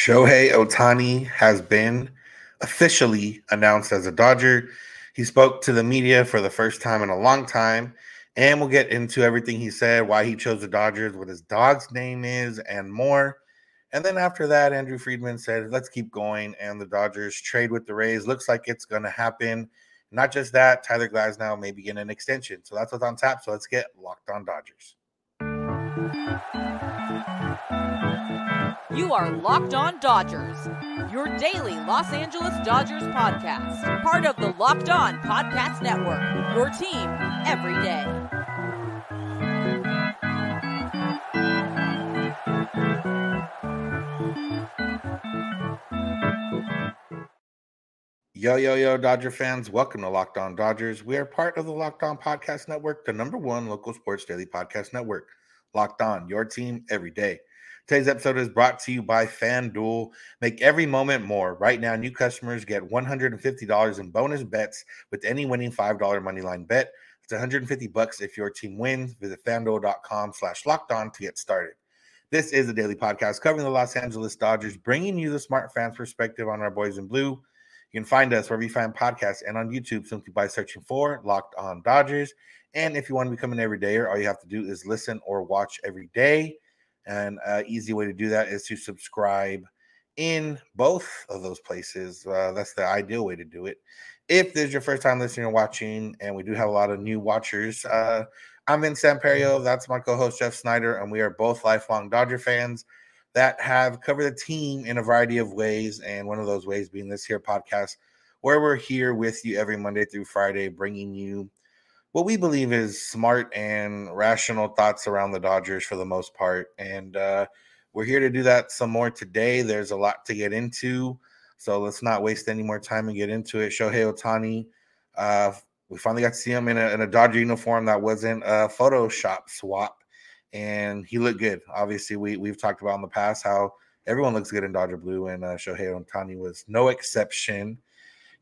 Shohei Ohtani has been officially announced as a Dodger. He spoke to the media for the first time in a long time, and we'll get into everything he said, why he chose the Dodgers, what his dog's name is, and more. And then after that, Andrew Friedman said, let's keep going. And the Dodgers trade with the Rays. Looks like it's going to happen. Not just that, Tyler Glasnow may begin an extension. So that's what's on tap. So let's get locked on Dodgers. You are Locked On Dodgers, your daily Los Angeles Dodgers podcast. Part of the Locked On Podcast Network, your team every day. Yo, yo, yo, Dodger fans. Welcome to Locked On Dodgers. We are part of the Locked On Podcast Network, the number one local sports daily podcast network. Locked On, your team every day. Today's episode is brought to you by FanDuel. Make every moment more. Right now, new customers get $150 in bonus bets with any winning $5 moneyline bet. It's 150 bucks if your team wins. Visit fanduel.com slash locked on to get started. This is a daily podcast covering the Los Angeles Dodgers, bringing you the smart fans perspective on our boys in blue. You can find us wherever you find podcasts and on YouTube simply by searching for Locked On Dodgers. And if you want to become an everydayer, all you have to do is listen or watch every day. And uh, easy way to do that is to subscribe in both of those places. Uh, that's the ideal way to do it. If this is your first time listening or watching, and we do have a lot of new watchers, uh, I'm Vince Samperio. That's my co-host Jeff Snider, and we are both lifelong Dodger fans that have covered the team in a variety of ways. And one of those ways being this here podcast, where we're here with you every Monday through Friday, bringing you what we believe is smart and rational thoughts around the Dodgers for the most part. And uh, we're here to do that some more today. There's a lot to get into. So let's not waste any more time and get into it. Shohei Ohtani, uh, we finally got to see him in a, in a Dodger uniform that wasn't a Photoshop swap. And he looked good. Obviously, we, we've talked about in the past how everyone looks good in Dodger blue, and uh, Shohei Ohtani was no exception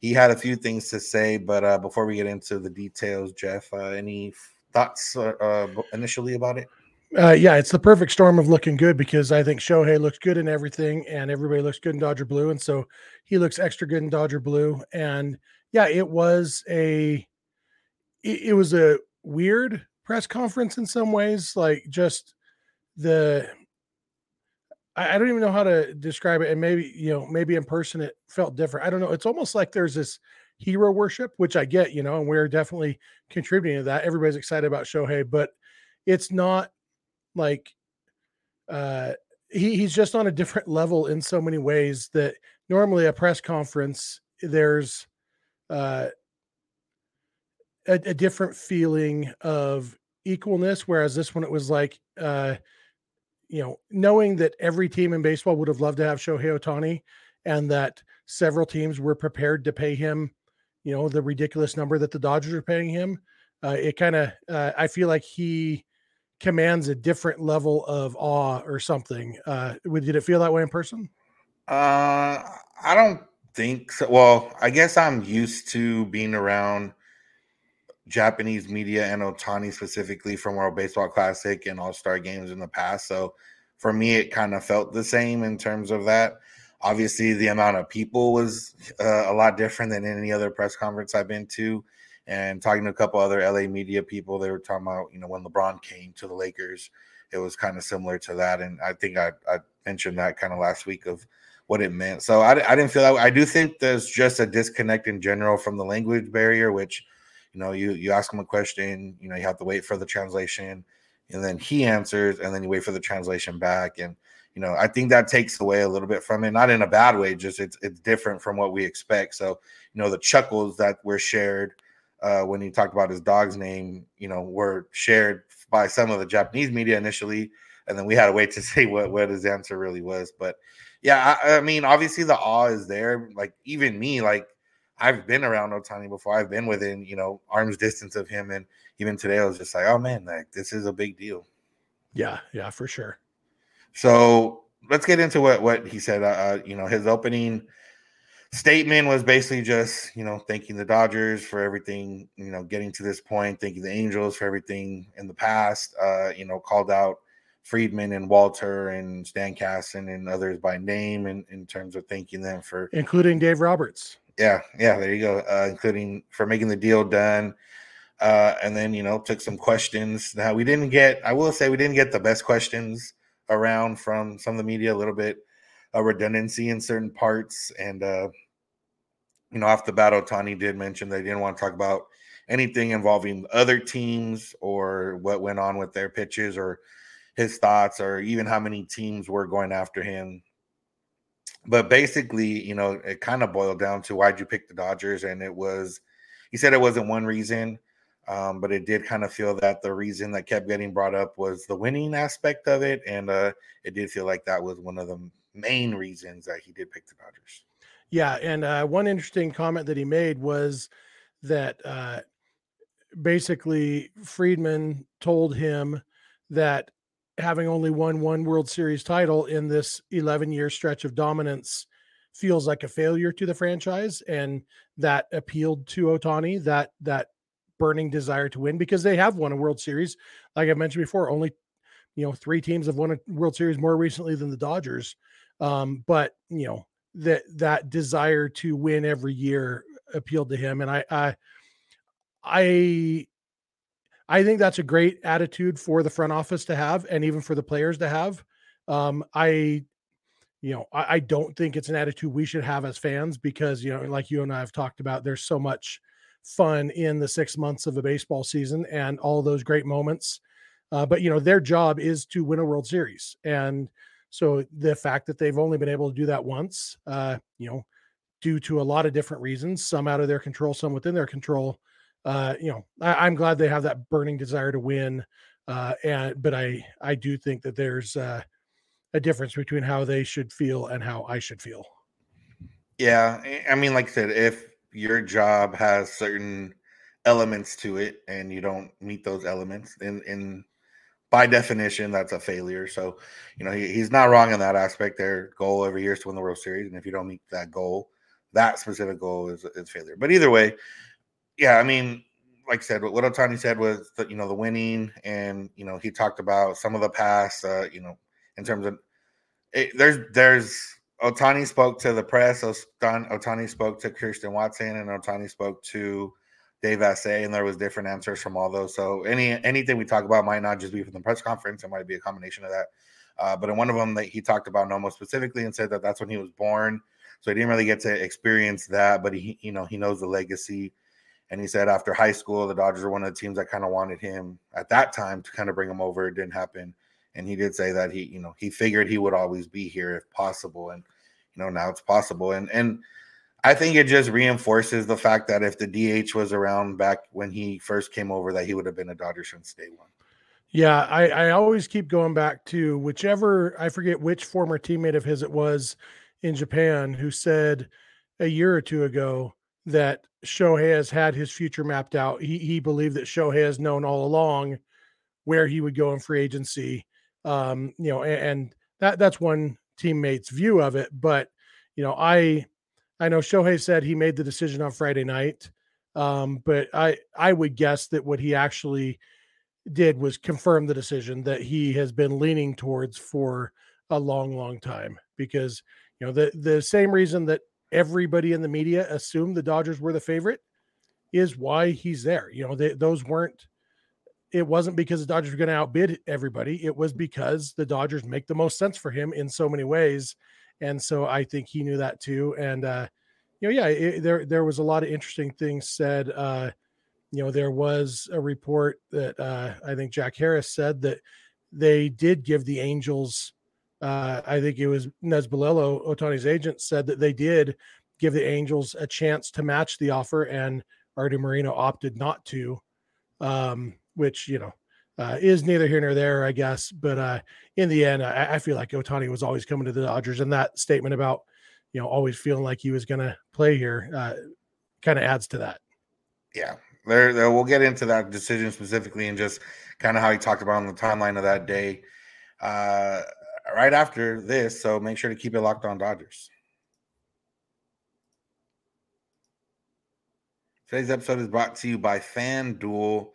he had a few things to say, but uh, before we get into the details, Jeff, uh, any thoughts uh, uh initially about it? Uh, yeah, it's the perfect storm of looking good because I think Shohei looks good in everything, and everybody looks good in Dodger blue, and so he looks extra good in Dodger blue. And yeah, it was a it, it was a weird press conference in some ways, like just the I, I don't even know how to describe it. And maybe, you know, maybe in person it felt different. I don't know. It's almost like there's this hero worship, which I get, you know, and we're definitely contributing to that. Everybody's excited about Shohei, but it's not like uh he, he's just on a different level in so many ways that normally a press conference there's uh a, a different feeling of equalness whereas this one it was like uh you know, knowing that every team in baseball would have loved to have Shohei Ohtani and that several teams were prepared to pay him, you know, the ridiculous number that the Dodgers are paying him, uh, it kind of, uh, I feel like he commands a different level of awe or something. Uh, did it feel that way in person? Uh, I don't think so. Well, I guess I'm used to being around Japanese media and Ohtani specifically from World Baseball Classic and All Star games in the past. So for me, it kind of felt the same in terms of that. Obviously, the amount of people was uh, a lot different than any other press conference I've been to. And talking to a couple other LA media people, they were talking about, you know, when LeBron came to the Lakers, it was kind of similar to that. And I think I, I mentioned that kind of last week of what it meant. So I, I didn't feel that. I do think there's just a disconnect in general from the language barrier, which – you know, you you ask him a question, you know, you have to wait for the translation, and then he answers, and then you wait for the translation back. And you know, I think that takes away a little bit from it, not in a bad way, just it's it's different from what we expect. So, you know, the chuckles that were shared uh, when he talked about his dog's name, you know, were shared by some of the Japanese media initially, and then we had to wait to see what what his answer really was. But yeah, I, I mean, obviously the awe is there. Like even me, like I've been around Ohtani before. I've been within, you know, arm's distance of him. And even today, I was just like, oh man, like this is a big deal. Yeah, yeah, for sure. So let's get into what what he said. Uh, uh, you know, his opening statement was basically just, you know, thanking the Dodgers for everything, you know, getting to this point, thanking the Angels for everything in the past. Uh, you know, called out Friedman and Walter and Stan Kasten and others by name in, in terms of thanking them for including Dave Roberts. Yeah, yeah, there you go. Uh, including for making the deal done. Uh, and then you know took some questions. Now we didn't get. I will say we didn't get the best questions around from some of the media. A little bit of redundancy in certain parts, and uh, you know off the bat, Ohtani did mention they didn't want to talk about anything involving other teams or what went on with their pitches or his thoughts or even how many teams were going after him. But basically, you know, it kind of boiled down to why'd you pick the Dodgers? And it was, he said it wasn't one reason, um, but it did kind of feel that the reason that kept getting brought up was the winning aspect of it. And uh, it did feel like that was one of the main reasons that he did pick the Dodgers. Yeah. And uh, one interesting comment that he made was that uh, basically Friedman told him that having only won one World Series title in this 11 year stretch of dominance feels like a failure to the franchise and that appealed to Ohtani that that burning desire to win because they have won a World Series like I've mentioned before only you know three teams have won a World Series more recently than the Dodgers um, but you know that that desire to win every year appealed to him and I I I I think that's a great attitude for the front office to have, and even for the players to have. Um, I, you know, I, I, don't think it's an attitude we should have as fans because you know, like you and I have talked about, there's so much fun in the six months of a baseball season and all those great moments. Uh, but you know, their job is to win a World Series, and so the fact that they've only been able to do that once, uh, you know, due to a lot of different reasons, some out of their control, some within their control uh, you know, I, am glad they have that burning desire to win. Uh, and but I I do think that there's uh, a difference between how they should feel and how I should feel. Yeah, I mean, like I said, if your job has certain elements to it and you don't meet those elements, in in by definition, that's a failure. So, you know, he, he's not wrong in that aspect. Their goal every year is to win the World Series, and if you don't meet that goal, that specific goal is is failure. But either way, yeah, I mean, like I said, what Ohtani said was that you know the winning, and you know he talked about some of the past, uh, you know, in terms of it, there's there's Ohtani spoke to the press. Ohtani spoke to Kirsten Watson, and Ohtani spoke to Dave Vassegh, and there was different answers from all those. So any anything we talk about might not just be from the press conference; it might be a combination of that. Uh, but in one of them, that he talked about Nomo specifically and said that that's when he was born, so he didn't really get to experience that. But he, you know, he knows the legacy and he said after high school, the Dodgers were one of the teams that kind of wanted him at that time to kind of bring him over. It didn't happen. And he did say that he, you know, he figured he would always be here if possible. And, you know, now it's possible. And, and, I think it just reinforces the fact that if the DH was around back when he first came over, that he would have been a Dodger since day one. Yeah, I, I always keep going back to whichever I forget which former teammate of his it was in Japan who said a year or two ago that Shohei has had his future mapped out. He he believed that Shohei has known all along where he would go in free agency. Um, you know, and, and that that's one teammate's view of it. But you know, I I know Shohei said he made the decision on Friday night. Um, but I I would guess that what he actually did was confirm the decision that he has been leaning towards for a long, long time. Because you know the the same reason that everybody in the media assumed the Dodgers were the favorite is why he's there. You know, they, those weren't, it wasn't because the Dodgers were going to outbid everybody. It was because the Dodgers make the most sense for him in so many ways. And so I think he knew that too. And, uh, you know, yeah, it, there, there was a lot of interesting things said. Uh, you know, there was a report that uh, I think Jack Harris said that they did give the Angels uh, I think it was Nez Balelo, Ohtani's agent, said that they did give the Angels a chance to match the offer, and Artie Moreno opted not to, um, which you know uh, is neither here nor there, I guess. But uh, in the end, I, I, feel like Ohtani was always coming to the Dodgers, and that statement about you know always feeling like he was going to play here uh, kind of adds to that. Yeah, there, there. We'll get into that decision specifically, and just kind of how he talked about on the timeline of that day. Uh, right after this. So make sure to keep it locked on Dodgers. Today's episode is brought to you by FanDuel.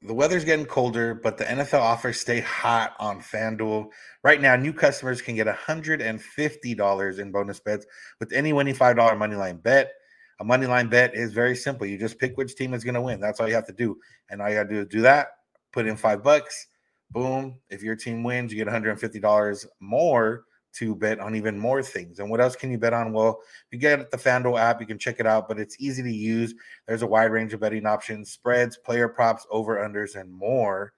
the weather's getting colder, but the NFL offers stay hot on FanDuel. Right now, new customers can get $150 in bonus bets with any winning $5 moneyline bet. A moneyline bet is very simple. You just pick which team is going to win. That's all you have to do. And all you got to do is do that, put in five bucks. Boom. If your team wins, you get $150 more to bet on even more things. And what else can you bet on? Well, you get the FanDuel app, you can check it out, but it's easy to use. There's a wide range of betting options, spreads, player props, over unders, and more.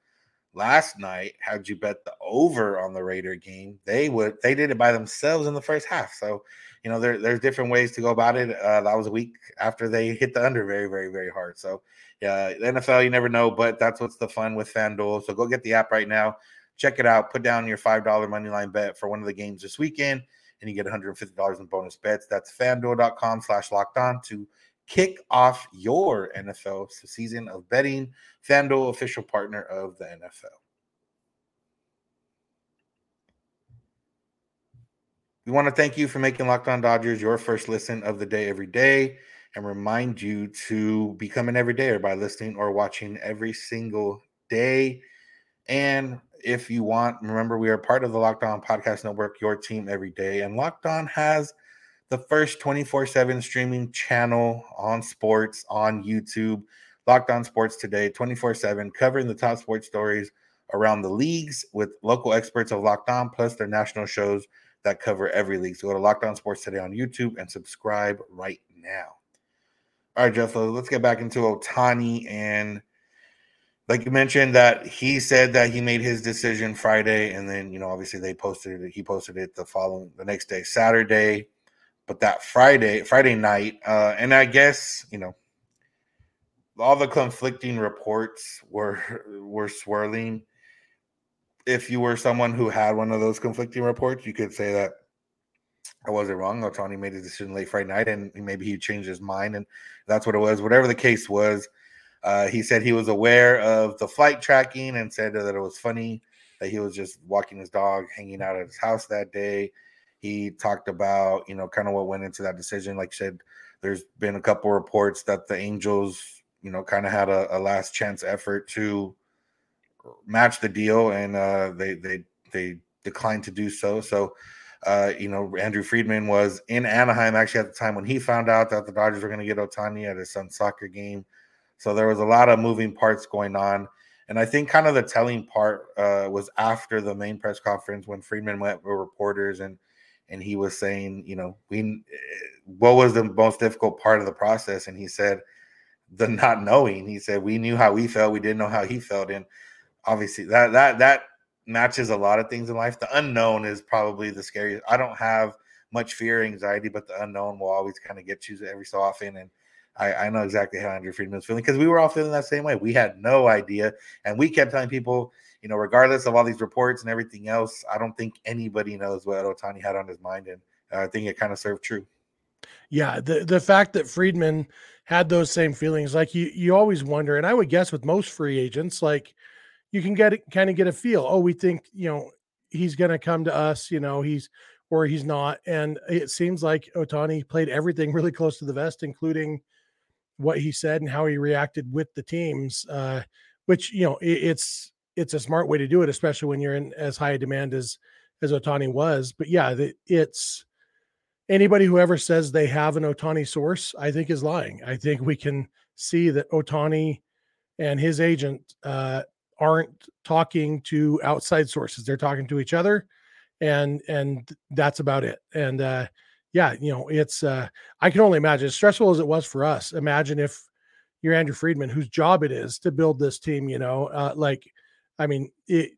Last night, how'd you bet the over on the Raider game? They would they did it by themselves in the first half. So, you know, there, there's different ways to go about it. Uh, that was a week after they hit the under very, very, very hard. So, yeah, the NFL, you never know, but that's what's the fun with FanDuel. So go get the app right now. Check it out. Put down your $5 money line bet for one of the games this weekend, and you get $150 in bonus bets. That's fanduel.com slash locked on to kick off your NFL season of betting. FanDuel, official partner of the NFL. We want to thank you for making Locked On Dodgers your first listen of the day every day and remind you to become an everydayer by listening or watching every single day. And if you want, remember we are part of the Locked On Podcast Network, your team every day. And Locked On has the first 24 7 streaming channel on sports on YouTube. Locked On Sports Today, 24 7, covering the top sports stories around the leagues with local experts of Locked On, plus their national shows that cover every league. So go to Locked On Sports Today on YouTube and subscribe right now. All right, Jeff, let's get back into Ohtani. and like you mentioned that he said that he made his decision Friday, and then you know obviously they posted it. He posted it the following the next day, Saturday. But that Friday, Friday night, uh, and I guess you know all the conflicting reports were were swirling. If you were someone who had one of those conflicting reports, you could say that I wasn't wrong. Ohtani made a decision late Friday night, and maybe he changed his mind, and that's what it was. Whatever the case was uh, he said he was aware of the flight tracking and said that it was funny that he was just walking his dog, hanging out at his house that day. He talked about, you know, kind of what went into that decision. Like said, there's been a couple reports that the Angels, you know, kind of had a, a, last chance effort to match the deal, and uh, they they they declined to do so. So, uh, you know, Andrew Friedman was in Anaheim actually at the time when he found out that the Dodgers were going to get Ohtani at his son's soccer game. So there was a lot of moving parts going on. And I think kind of the telling part uh, was after the main press conference when Friedman went with reporters and and he was saying, you know, we what was the most difficult part of the process? And he said, the not knowing. He said we knew how we felt, we didn't know how he felt, and obviously that that that matches a lot of things in life. The unknown is probably the scariest. I don't have much fear, anxiety, but the unknown will always kind of get you every so often. And I, I know exactly how Andrew Friedman was feeling because we were all feeling that same way. We had no idea, and we kept telling people, you know, regardless of all these reports and everything else, I don't think anybody knows what Ohtani had on his mind, and I think it kind of served true. Yeah, the the fact that Friedman had those same feelings, like you you always wonder, and I would guess with most free agents, like you can get kind of get a feel. Oh, we think you know he's going to come to us. You know, he's or he's not, and it seems like Ohtani played everything really close to the vest, including what he said and how he reacted with the teams, uh, which you know it, it's it's a smart way to do it, especially when you're in as high a demand as as Ohtani was. But yeah, it's anybody who ever says they have an Ohtani source, I think is lying. I think we can see that Ohtani and his agent uh, aren't talking to outside sources; they're talking to each other, and and that's about it. And uh, yeah, you know, it's uh I can only imagine as stressful as it was for us. Imagine if you're Andrew Friedman, whose job it is to build this team, you know, uh like I mean, it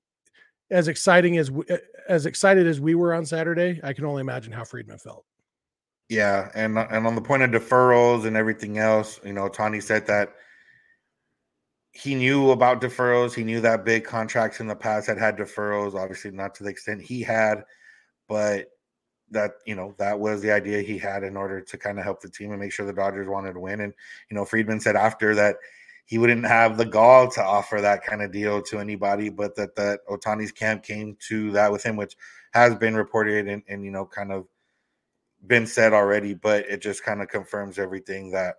as exciting as as excited as we were on Saturday, I can only imagine how Friedman felt. Yeah, and and on the point of deferrals and everything else, you know, Tony said that he knew about deferrals. He knew that big contracts in the past had had deferrals. Obviously, not to the extent he had, but that you know that was the idea he had in order to kind of help the team and make sure the Dodgers wanted to win. And you know, Friedman said after that he wouldn't have the gall to offer that kind of deal to anybody, but that that Ohtani's camp came to that with him, which has been reported and, and you know kind of been said already, but it just kind of confirms everything that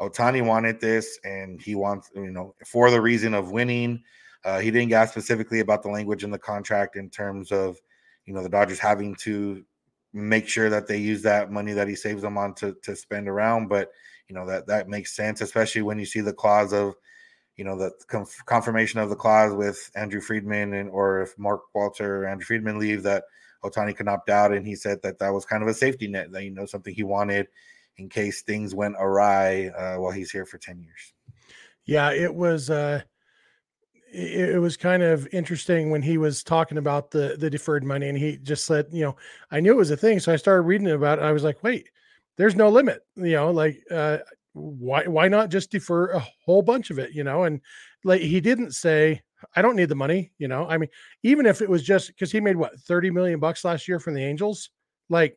Ohtani wanted this, and he wants, you know, for the reason of winning. Uh, he didn't ask specifically about the language in the contract in terms of, you know, the Dodgers having to make sure that they use that money that he saves them on to to spend around. But you know that that makes sense, especially when you see the clause of, you know, the conf- confirmation of the clause with Andrew Friedman and or if Mark Walter or Andrew Friedman leave that Ohtani can opt out, and he said that that was kind of a safety net that you know something he wanted in case things went awry uh, while he's here for ten years. Yeah, it was. uh it, it was kind of interesting when he was talking about the the deferred money, and he just said, you know, I knew it was a thing, so I started reading about it. I was like, wait, there's no limit, you know, like uh, why why not just defer a whole bunch of it, you know? And like he didn't say, I don't need the money, you know. I mean, even if it was just because he made what 30 million bucks last year from the Angels, like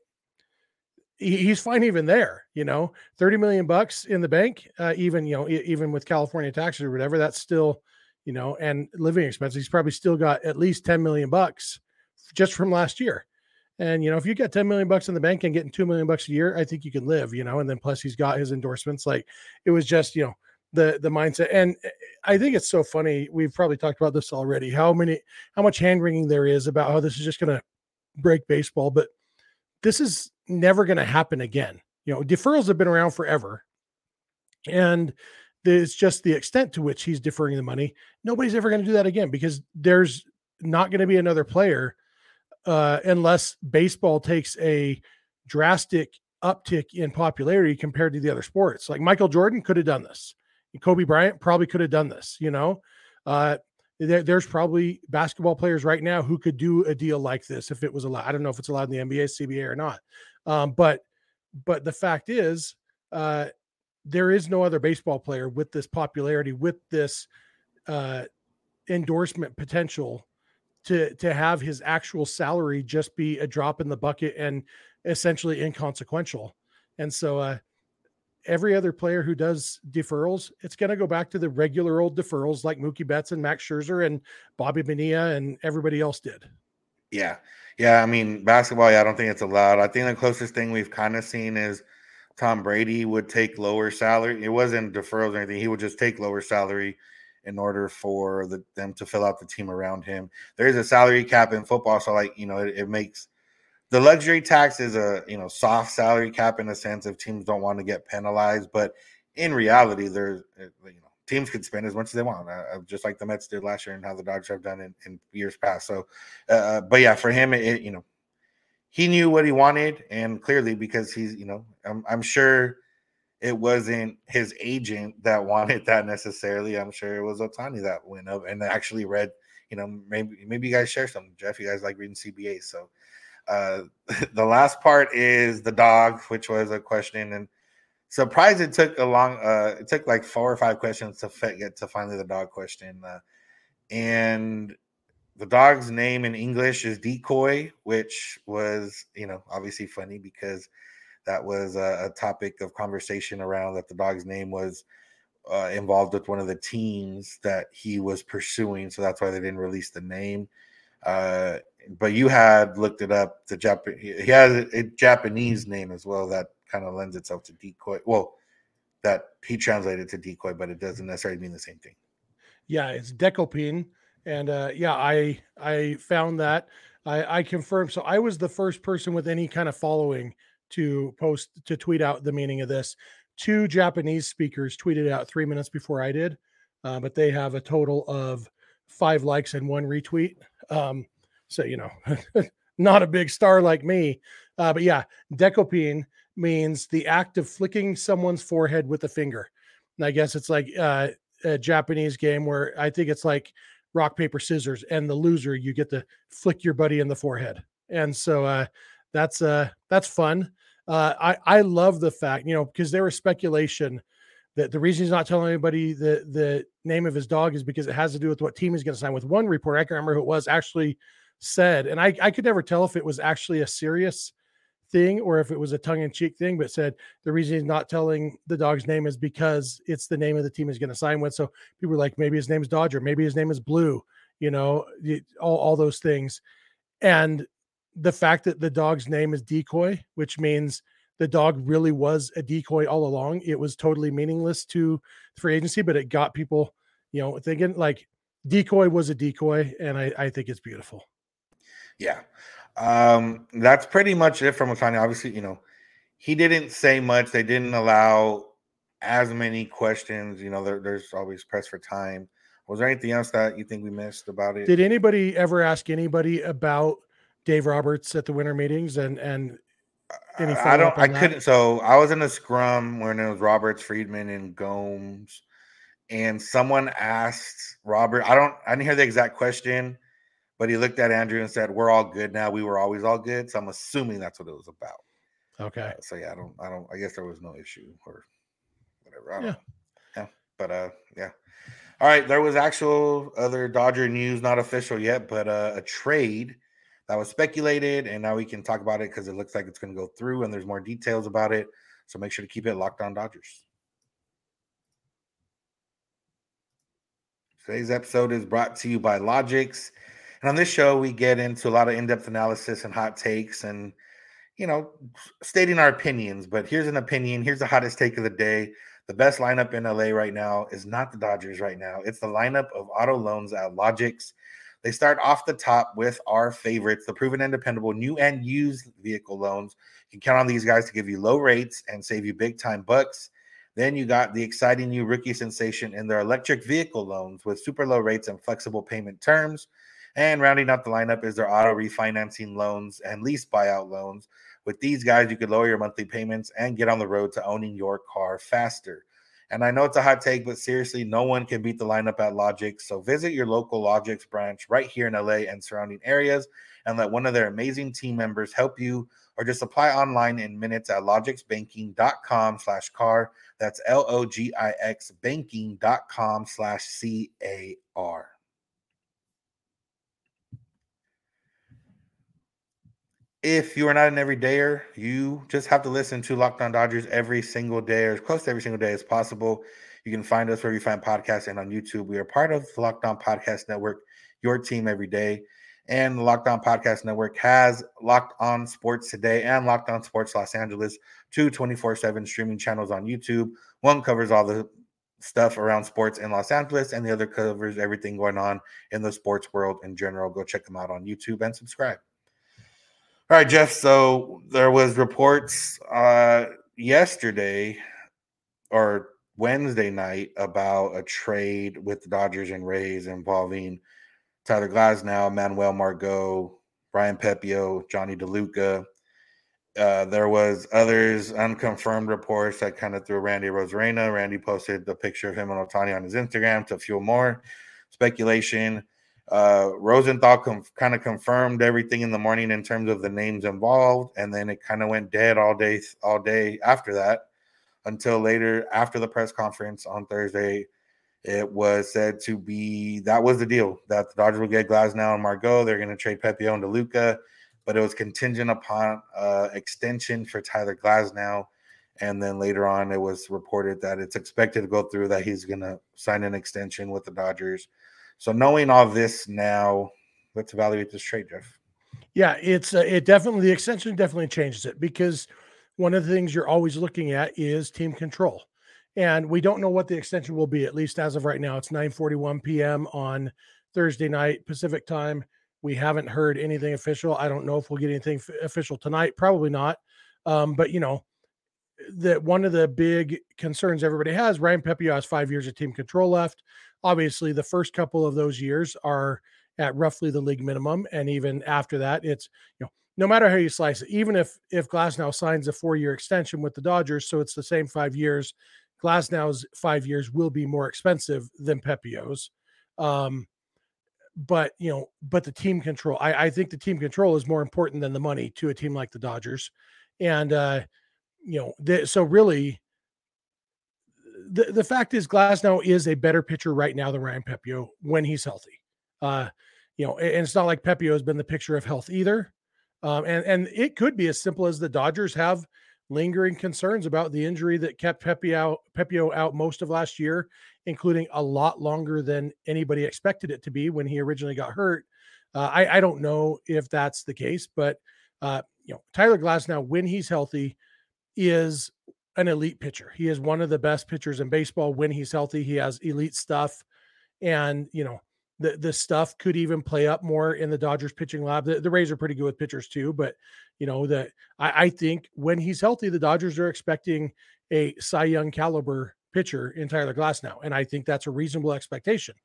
he's fine even there, you know, 30 million bucks in the bank, uh, even, you know, even with California taxes or whatever, that's still you know, and living expenses. He's probably still got at least 10 million bucks just from last year. And you know, if you got 10 million bucks in the bank and getting 2 million bucks a year, I think you can live, you know, and then plus he's got his endorsements. Like it was just, you know, the the mindset. And eh, I think it's so funny. We've probably talked about this already. How many how much hand wringing there is about how this is just gonna break baseball, but this is never gonna happen again. You know, deferrals have been around forever. And it's just the extent to which he's deferring the money. Nobody's ever going to do that again because there's not going to be another player uh, unless baseball takes a drastic uptick in popularity compared to the other sports. Like Michael Jordan could have done this. Kobe Bryant probably could have done this. You know, uh, there, there's probably basketball players right now who could do a deal like this if it was allowed. I don't know if it's allowed in the NBA, CBA, or not. Um, but but the fact is, uh, there is no other baseball player with this popularity, with this uh, endorsement potential to to have his actual salary just be a drop in the bucket and essentially inconsequential. And so uh, every other player who does deferrals, it's going to go back to the regular old deferrals like Mookie Betts and Max Scherzer and Bobby Bonilla and everybody else did. Yeah. Yeah. I mean, basketball, yeah, I don't think it's allowed. I think the closest thing we've kind of seen is – Tom Brady would take lower salary. It wasn't deferrals or anything. He would just take lower salary in order for the, them to fill out the team around him. There is a salary cap in football, so like you know, it, it, makes the luxury tax is a you know soft salary cap in a sense if teams don't want to get penalized. But in reality, there's uh, you know teams can spend as much as they want, uh, uh, just like the Mets did last year and how the Dodgers have done in, in years past. So, uh, uh but yeah, for him, it, you know, he knew what he wanted, and clearly because he's, you know, I'm, I'm sure it wasn't his agent that wanted that necessarily. I'm sure it was Ohtani that went up and actually read. You know, maybe maybe you guys share some. Jeff, you guys like reading CBA, so uh, the last part is the dog, which was a question, and surprised it took a long. Uh, it took like four or five questions to get to finally the dog question, uh, and the dog's name in English is Decoy, which was, you know, obviously funny because that was a, a topic of conversation around that the dog's name was uh, involved with one of the teams that he was pursuing. So that's why they didn't release the name. Uh, but you had looked it up. The Japan he has a, Japanese name as well that kind of lends itself to decoy. Well, that he translated to decoy, but it doesn't necessarily mean the same thing. Yeah, it's Dekopin and uh, yeah, I I found that I, I confirmed. So I was the first person with any kind of following to post to tweet out the meaning of this. Two Japanese speakers tweeted out three minutes before I did, uh, but they have a total of five likes and one retweet. Um, so you know, not a big star like me, uh, but yeah, Dekopin means the act of flicking someone's forehead with a finger. And I guess it's like uh, a Japanese game where I think it's like rock paper scissors and the loser you get to flick your buddy in the forehead. And so uh, that's uh that's fun. Uh i i love the fact you know because there was speculation that the reason he's not telling anybody the the name of his dog is because it has to do with what team he's going to sign with. One report i can't remember who it was actually said and i i could never tell if it was actually a serious thing or if it was a tongue-in-cheek thing but said the reason he's not telling the dog's name is because it's the name of the team he's going to sign with so people were like maybe his name's dodger maybe his name is blue you know all, all those things and the fact that the dog's name is decoy which means the dog really was a decoy all along. It was totally meaningless to free agency, but it got people, you know, thinking like decoy was a decoy, and I, I think it's beautiful. Yeah. Um, that's pretty much it from Ohtani. Obviously, you know, he didn't say much. They didn't allow as many questions. You know, there, there's always press for time. Was there anything else that you think we missed about it? Did anybody ever ask anybody about Dave Roberts at the winter meetings and and any I don't. I that? couldn't. So I was in a scrum when it was Roberts, Friedman, and Gomes, and someone asked Robert. I don't. I didn't hear the exact question, but he looked at Andrew and said, "We're all good now. We were always all good." So I'm assuming that's what it was about. Okay. Uh, so yeah, I don't. I don't. I guess there was no issue or whatever. Yeah. Know. Yeah. But uh, yeah. All right. There was actual other Dodger news, not official yet, but uh, a trade that was speculated, and now we can talk about it because it looks like it's going to go through, and there's more details about it. So make sure to keep it locked on Dodgers. Today's episode is brought to you by Logix. And on this show, we get into a lot of in depth analysis and hot takes and, you know, stating our opinions. But here's an opinion. Here's the hottest take of the day. The best lineup in LA right now is not the Dodgers right now. It's the lineup of auto loans at Logix. They start off the top with our favorites, the proven and dependable new and used vehicle loans. You can count on these guys to give you low rates and save you big time bucks. Then you got the exciting new rookie sensation in their electric vehicle loans with super low rates and flexible payment terms. And rounding out the lineup is their auto refinancing loans and lease buyout loans. With these guys, you could lower your monthly payments and get on the road to owning your car faster. And I know it's a hot take, but seriously, no one can beat the lineup at Logix. So visit your local Logix branch right here in LA and surrounding areas and let one of their amazing team members help you or just apply online in minutes at logixbanking.com slash car. That's L-O-G-I-X banking.com slash C-A-R. If you are not an everydayer, you just have to listen to Locked On Dodgers every single day or as close to every single day as possible. You can find us wherever you find podcasts and on YouTube. We are part of the Locked On Podcast Network, your team every day. And the Locked On Podcast Network has Locked On Sports Today and Locked On Sports Los Angeles, two 24 7 streaming channels on YouTube. One covers all the stuff around sports in Los Angeles, and the other covers everything going on in the sports world in general. Go check them out on YouTube and subscribe. All right, Jeff. So there was reports uh, yesterday or Wednesday night about a trade with the Dodgers and Rays involving Tyler Glasnow, Manuel Margot, Ryan Pepiot, Jonny DeLuca. Uh, there was others unconfirmed reports that kind of threw Randy Arozarena. Randy posted the picture of him and Ohtani on his Instagram to fuel more speculation. Uh, Rosenthal com- kind of confirmed everything in the morning in terms of the names involved, and then it kind of went dead all day, all day after that, until later after the press conference on Thursday. It was said to be that was the deal that the Dodgers will get Glasnow and Margot. They're going to trade Pepiot and DeLuca, but it was contingent upon uh, extension for Tyler Glasnow. And then later on, it was reported that it's expected to go through that he's going to sign an extension with the Dodgers so knowing all this now, let's evaluate this trade, Jeff. Yeah, it's uh, it definitely the extension definitely changes it because one of the things you're always looking at is team control. And we don't know what the extension will be, at least as of right now. It's 9:41 p.m. on Thursday night Pacific time. We haven't heard anything official. I don't know if we'll get anything f- official tonight. Probably not. Um, but you know, that one of the big concerns everybody has, Ryan Pepiot has five years of team control left. Obviously, the first couple of those years are at roughly the league minimum, and even after that, it's you know no matter how you slice it. Even if if Glasnow signs a four year extension with the Dodgers, so it's the same five years. Glasnow's five years will be more expensive than Pepiot's. Um, but you know, but the team control, I, I think the team control is more important than the money to a team like the Dodgers. And uh, you know, the, so really the, the fact is Glasnow is a better pitcher right now than Ryan Pepiot when he's healthy. Uh, you know, and it's not like Pepiot has been the picture of health either. Um, and and it could be as simple as the Dodgers have lingering concerns about the injury that kept Pepiot out, Pepiot out most of last year, including a lot longer than anybody expected it to be when he originally got hurt. Uh, I, I don't know if that's the case, but uh, you know, Tyler Glasnow, when he's healthy, is an elite pitcher. He is one of the best pitchers in baseball when he's healthy. He has elite stuff. And, you know, the, the stuff could even play up more in the Dodgers pitching lab. The, the Rays are pretty good with pitchers too, but you know that I, I think when he's healthy, the Dodgers are expecting a Cy Young caliber pitcher in Tyler Glasnow, and I think that's a reasonable expectation.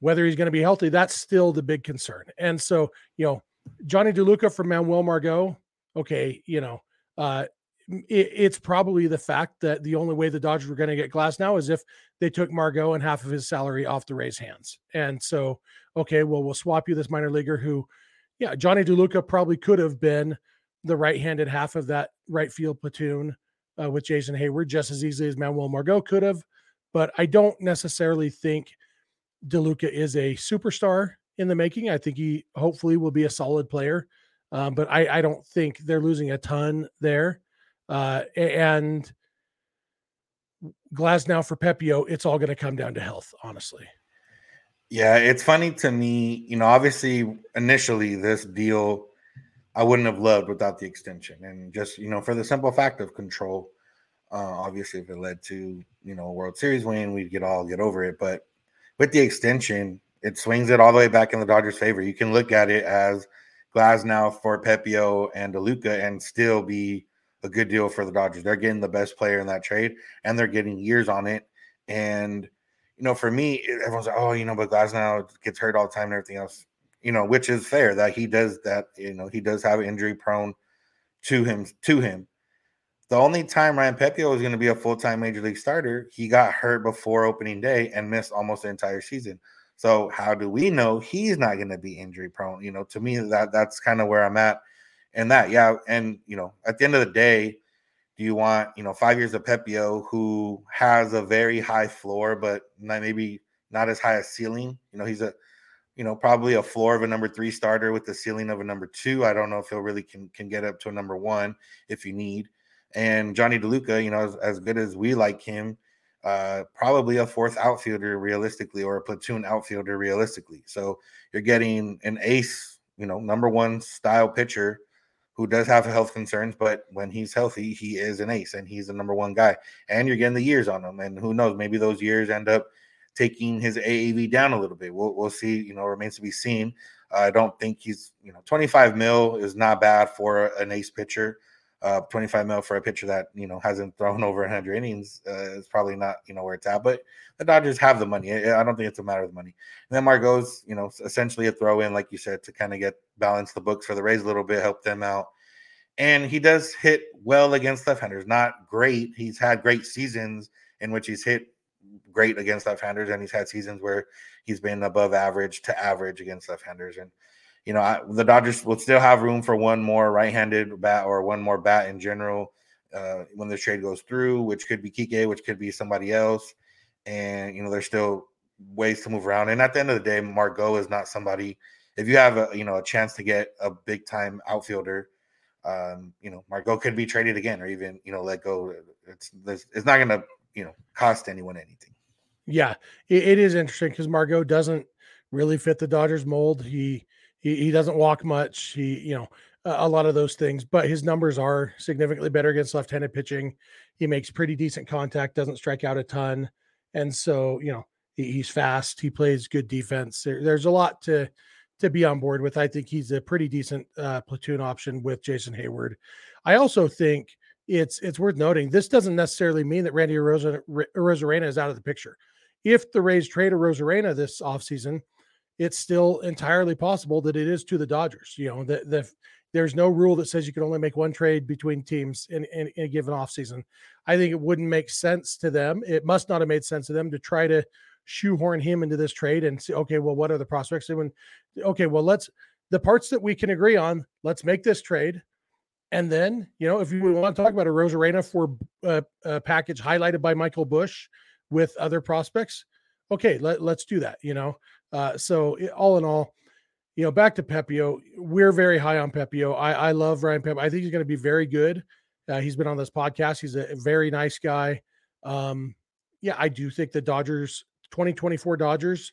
Whether he's going to be healthy, that's still the big concern. And so, you know, Jonny DeLuca from Manuel Margot, okay, you know, uh, it, it's probably the fact that the only way the Dodgers were going to get Glasnow is if they took Margot and half of his salary off the Rays' hands. And so, okay, well, we'll swap you this minor leaguer who, yeah, Jonny DeLuca probably could have been the right-handed half of that right field platoon uh, with Jason Heyward just as easily as Manuel Margot could have. But I don't necessarily think DeLuca is a superstar in the making. I think he hopefully will be a solid player. Um, but I, I, don't think they're losing a ton there. Uh, and Glasnow for Pepiot, it's all going to come down to health, honestly. Yeah, it's funny to me. You know, obviously, initially, this deal I wouldn't have loved without the extension, and just you know, for the simple fact of control. Uh, obviously, if it led to you know a World Series win, we'd get all get over it. But with the extension, it swings it all the way back in the Dodgers' favor. You can look at it as Glasnow for Pepiot and DeLuca, and still be a good deal for the Dodgers. They're getting the best player in that trade, and they're getting years on it. And you know, for me, everyone's like, "Oh, you know," but Glasnow gets hurt all the time and everything else. You know, which is fair that he does that. You know, he does have injury prone to him. To him, the only time Ryan Pepiot was going to be a full time major league starter, he got hurt before opening day and missed almost the entire season. So how do we know he's not going to be injury prone? You know, to me that that's kind of where I'm at and that, yeah. And you know, at the end of the day, do you want you know five years of Pepiot who has a very high floor, but not, maybe not as high a ceiling? You know, he's a you know probably a floor of a number three starter with the ceiling of a number two. I don't know if he'll really can can get up to a number one if you need. And Jonny DeLuca, you know, as, as good as we like him, uh, probably a fourth outfielder realistically, or a platoon outfielder realistically. So you're getting an ace, you know, number one style pitcher who does have health concerns, but when he's healthy, he is an ace and he's the number one guy. And you're getting the years on him. And who knows, maybe those years end up taking his AAV down a little bit. We'll, we'll see. You know, remains to be seen. Uh, I don't think he's, you know, 25 mil is not bad for an ace pitcher. Uh, 25 mil for a pitcher that you know hasn't thrown over 100 innings uh, is probably not you know where it's at. But the Dodgers have the money. I, I don't think it's a matter of the money. And then Margot's you know essentially a throw in, like you said, to kind of get balance the books for the Rays a little bit, help them out. And he does hit well against left-handers. Not great. He's had great seasons in which he's hit great against left-handers, and he's had seasons where he's been above average to average against left-handers. And you know, I, the Dodgers will still have room for one more right-handed bat or one more bat in general uh, when the trade goes through, which could be Kike, which could be somebody else. And you know, there's still ways to move around. And at the end of the day, Margot is not somebody. If you have a you know a chance to get a big time outfielder, um, you know, Margot could be traded again or even you know let go. It's it's not going to you know cost anyone anything. Yeah, it, it is interesting because Margot doesn't really fit the Dodgers mold. He he, he doesn't walk much. He, you know, a, a lot of those things, but his numbers are significantly better against left-handed pitching. He makes pretty decent contact, doesn't strike out a ton, and so you know he, he's fast. He plays good defense. There, there's a lot to to be on board with. I think he's a pretty decent uh, platoon option with Jason Heyward. I also think it's it's worth noting this doesn't necessarily mean that Randy Arozarena is out of the picture. If the Rays trade Arozarena this offseason, it's still entirely possible that it is to the Dodgers. You know, the, the there's no rule that says you can only make one trade between teams in, in, in, a given offseason. I think it wouldn't make sense to them. It must not have made sense to them to try to shoehorn him into this trade and say, okay, well, what are the prospects? And when, okay, well, let's the parts that we can agree on, let's make this trade. And then, you know, if you want to talk about a Arozarena for a, a package highlighted by Michael Busch with other prospects, okay, let, let's do that, you know. Uh, so all in all, you know, back to Pepiot, we're very high on Pepiot. I, I love Ryan Pep. I think he's going to be very good. Uh, he's been on this podcast. He's a very nice guy. Um, yeah, I do think the Dodgers, 2024 Dodgers,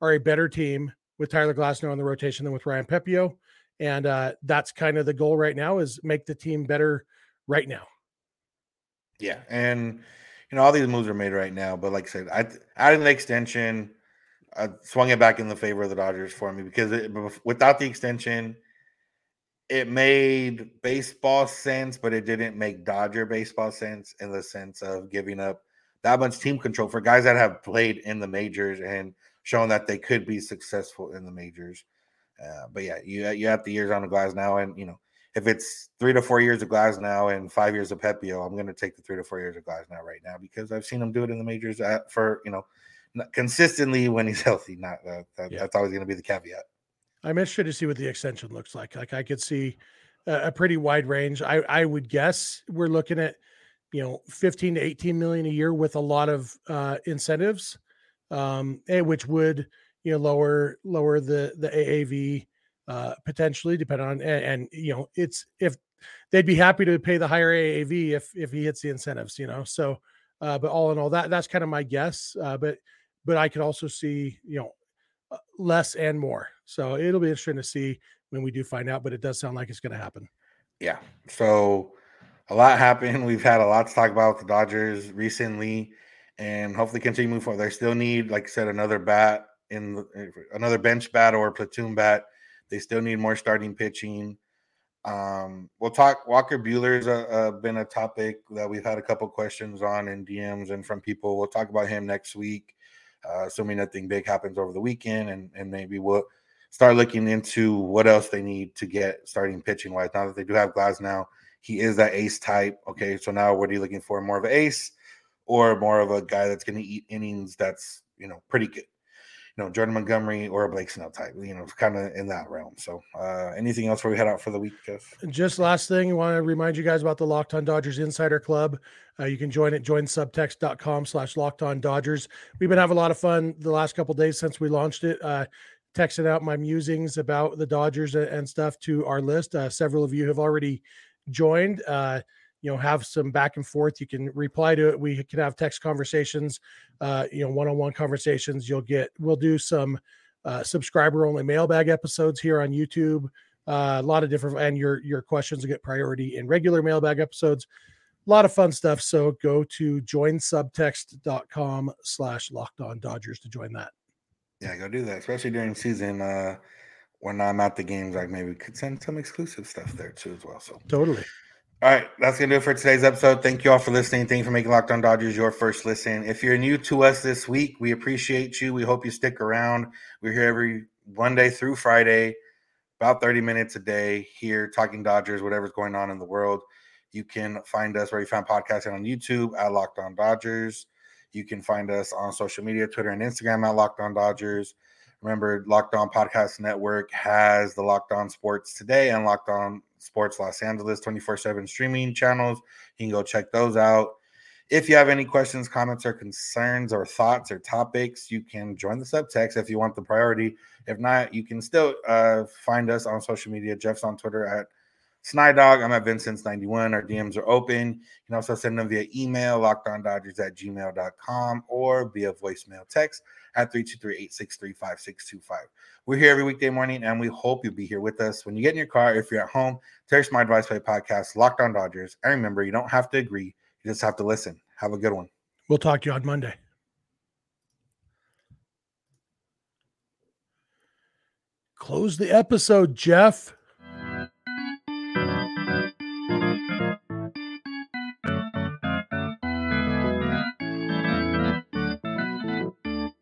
are a better team with Tyler Glasnow on the rotation than with Ryan Pepiot. And uh, that's kind of the goal right now is make the team better right now. Yeah, and you know all these moves are made right now, but like I said, I adding the extension, I swung it back in the favor of the Dodgers for me because it, without the extension, it made baseball sense, but it didn't make Dodger baseball sense in the sense of giving up that much team control for guys that have played in the majors and shown that they could be successful in the majors. Uh, but yeah, you you have the years on the Glasnow, and you know if it's three to four years of Glasnow and five years of Pepiot, I'm going to take the three to four years of Glasnow right now because I've seen him do it in the majors for you know consistently when he's healthy. Not uh, that, yeah. that's always going to be the caveat. I'm interested to see what the extension looks like. Like I could see a, a pretty wide range. I I would guess we're looking at you know 15 to 18 million a year with a lot of uh, incentives, um, and which would you know lower lower the the AAV uh, potentially, depending on and, and, you know it's if they'd be happy to pay the higher AAV if if he hits the incentives, you know. So, uh, but all in all, that that's kind of my guess. Uh, but but I could also see you know uh, less and more. So it'll be interesting to see when we do find out. But it does sound like it's going to happen. Yeah. So a lot happened. We've had a lot to talk about with the Dodgers recently, and hopefully continue moving forward. They still need, like I said, another bat in eh, another bench bat or platoon bat they still need more starting pitching. Um, we'll talk. Walker Buehler's a, a, been a topic that we've had a couple questions on in DMs and from people. We'll talk about him next week, uh, assuming nothing big happens over the weekend, and and maybe we'll start looking into what else they need to get starting pitching wise. Now that they do have Glasnow, he is that ace type. Okay, so now what are you looking for? More of an ace, or more of a guy that's going to eat innings? That's you know pretty good know, Jordan Montgomery or a Blake Snell type, you know, kind of in that realm. So, uh, anything else where we head out for the week, Jeff? Just last thing, I want to remind you guys about the Locked On Dodgers Insider Club. Uh, you can join it, join joinsubtext.com slash locked on Dodgers. We've been having a lot of fun the last couple days since we launched it. Uh, texting out my musings about the Dodgers and stuff to our list. Uh, several of you have already joined. Uh, you know have some back and forth you can reply to it we can have text conversations uh you know one-on-one conversations you'll get we'll do some uh subscriber only mailbag episodes here on youtube uh, a lot of different and your your questions will get priority in regular mailbag episodes. A lot of fun stuff so go to joinsubtext.com slash locked on dodgers to join that. Yeah go do that especially during season uh when i'm at the games like maybe we could send some exclusive stuff there too as well so. Totally all right, that's gonna do it for today's episode. Thank you all for listening. Thank you for making Locked On Dodgers your first listen. If you're new to us this week, we appreciate you. We hope you stick around. We're here every Monday through Friday, about 30 minutes a day here talking Dodgers, whatever's going on in the world. You can find us where you found podcasting on YouTube at Locked On Dodgers. You can find us on social media, Twitter and Instagram at Locked On Dodgers. Remember, Locked On Podcast Network has the Locked On Sports Today and Locked On Sports Los Angeles 24 7 streaming channels. You can go check those out. If you have any questions, comments, or concerns, or thoughts or topics, you can join the subtext if you want the priority. If not, you can still uh, find us on social media. Jeff's on Twitter at Snydog. I'm at Vincent's91. Our DMs are open. You can also send them via email, lockedondodgers at gmail.com, or via voicemail text at 323-863-5625. We're here every weekday morning, and we hope you'll be here with us. When you get in your car, if you're at home, text my advice play podcast, Locked On Dodgers. And remember, you don't have to agree. You just have to listen. Have a good one. We'll talk to you on Monday. Close the episode, Jeff.